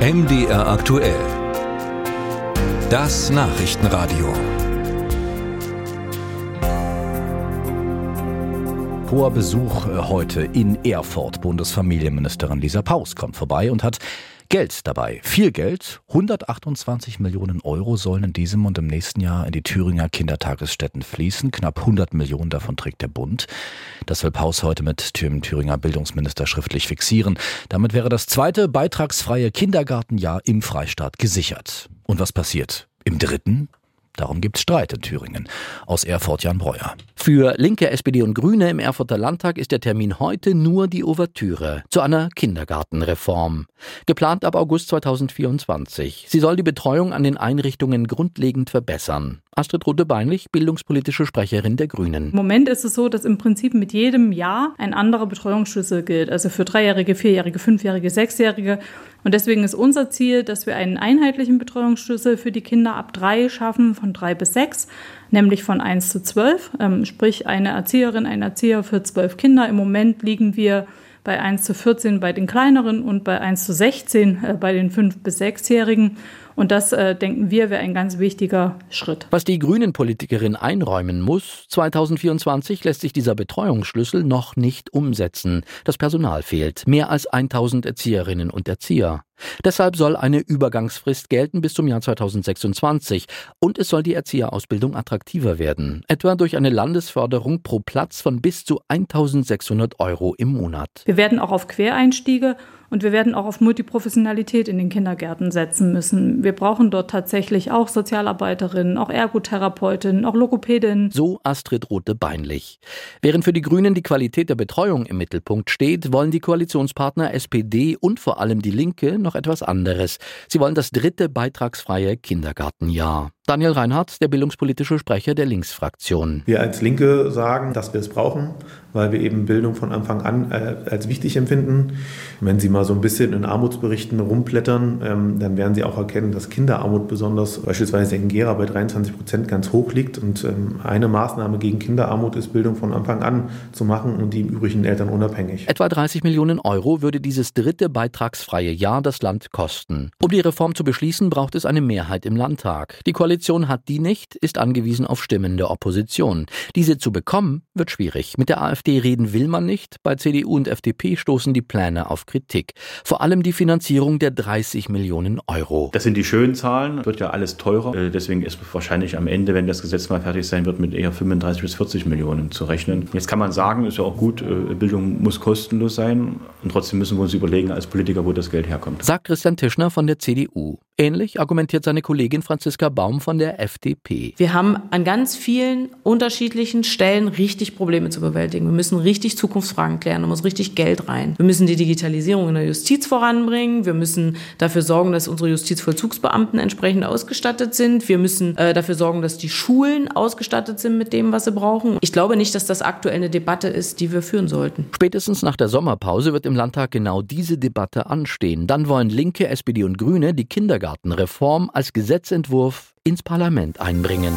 MDR aktuell. Das Nachrichtenradio. Hoher Besuch äh, heute in Erfurt. Bundesfamilienministerin Lisa Paus kommt vorbei und hat Geld dabei. Viel Geld. 128 Millionen Euro sollen in diesem und im nächsten Jahr in die Thüringer Kindertagesstätten fließen. Knapp 100 Millionen davon trägt der Bund. Das will Paus heute mit dem Thüringer Bildungsminister schriftlich fixieren. Damit wäre das zweite beitragsfreie Kindergartenjahr im Freistaat gesichert. Und was passiert? Im dritten? Darum gibt's Streit in Thüringen. Aus Erfurt Jan Breuer. Für Linke, SPD und Grüne im Erfurter Landtag ist der Termin heute nur die Ouvertüre zu einer Kindergartenreform. Geplant ab August 2024. Sie soll die Betreuung an den Einrichtungen grundlegend verbessern. Astrid Rute-Beinlich, bildungspolitische Sprecherin der Grünen. Im Moment ist es so, dass im Prinzip mit jedem Jahr ein anderer Betreuungsschlüssel gilt. Also für Dreijährige, Vierjährige, Fünfjährige, Sechsjährige. Und deswegen ist unser Ziel, dass wir einen einheitlichen Betreuungsschlüssel für die Kinder ab drei schaffen, von drei bis sechs, nämlich von eins zu zwölf. Ähm, sprich eine Erzieherin, ein Erzieher für zwölf Kinder. Im Moment liegen wir bei 1 zu 14 bei den kleineren und bei 1 zu 16 äh, bei den 5- bis 6-Jährigen. Und das, äh, denken wir, wäre ein ganz wichtiger Schritt. Was die Grünen-Politikerin einräumen muss, 2024 lässt sich dieser Betreuungsschlüssel noch nicht umsetzen. Das Personal fehlt. Mehr als 1000 Erzieherinnen und Erzieher. Deshalb soll eine Übergangsfrist gelten bis zum Jahr 2026 und es soll die Erzieherausbildung attraktiver werden, etwa durch eine Landesförderung pro Platz von bis zu 1600 Euro im Monat. Wir werden auch auf Quereinstiege und wir werden auch auf Multiprofessionalität in den Kindergärten setzen müssen. Wir brauchen dort tatsächlich auch Sozialarbeiterinnen, auch Ergotherapeutinnen, auch Logopädinnen. So Astrid Rote-Beinlich. Während für die Grünen die Qualität der Betreuung im Mittelpunkt steht, wollen die Koalitionspartner SPD und vor allem die Linke noch etwas anderes. Sie wollen das dritte beitragsfreie Kindergartenjahr. Daniel Reinhardt, der bildungspolitische Sprecher der Linksfraktion. Wir als Linke sagen, dass wir es brauchen, weil wir eben Bildung von Anfang an äh, als wichtig empfinden. Wenn Sie mal so ein bisschen in Armutsberichten rumblättern, ähm, dann werden Sie auch erkennen, dass Kinderarmut besonders beispielsweise in Gera bei 23 Prozent ganz hoch liegt. Und ähm, eine Maßnahme gegen Kinderarmut ist, Bildung von Anfang an zu machen und die im Übrigen Eltern unabhängig. Etwa 30 Millionen Euro würde dieses dritte beitragsfreie Jahr das Land kosten. Um die Reform zu beschließen, braucht es eine Mehrheit im Landtag. Die Koalition Koalition hat die nicht, ist angewiesen auf Stimmen der Opposition. Diese zu bekommen, wird schwierig. Mit der AfD reden will man nicht. Bei CDU und FDP stoßen die Pläne auf Kritik. Vor allem die Finanzierung der 30 Millionen Euro. Das sind die schönen Zahlen, wird ja alles teurer. Äh, deswegen ist wahrscheinlich am Ende, wenn das Gesetz mal fertig sein wird, mit eher 35 bis 40 Millionen zu rechnen. Jetzt kann man sagen, ist ja auch gut, äh, Bildung muss kostenlos sein. Und trotzdem müssen wir uns überlegen als Politiker, wo das Geld herkommt. Sagt Christian Tischner von der CDU. Ähnlich argumentiert seine Kollegin Franziska Baum von der FDP. Wir haben an ganz vielen unterschiedlichen Stellen richtig Probleme zu bewältigen. Wir müssen richtig Zukunftsfragen klären, da muss richtig Geld rein. Wir müssen die Digitalisierung in der Justiz voranbringen. Wir müssen dafür sorgen, dass unsere Justizvollzugsbeamten entsprechend ausgestattet sind. Wir müssen äh, dafür sorgen, dass die Schulen ausgestattet sind mit dem, was sie brauchen. Ich glaube nicht, dass das aktuell eine Debatte ist, die wir führen sollten. Spätestens nach der Sommerpause wird im Landtag genau diese Debatte anstehen. Dann wollen Linke, SPD und Grüne die Kindergarten Kindergartenreform als Gesetzentwurf ins Parlament einbringen.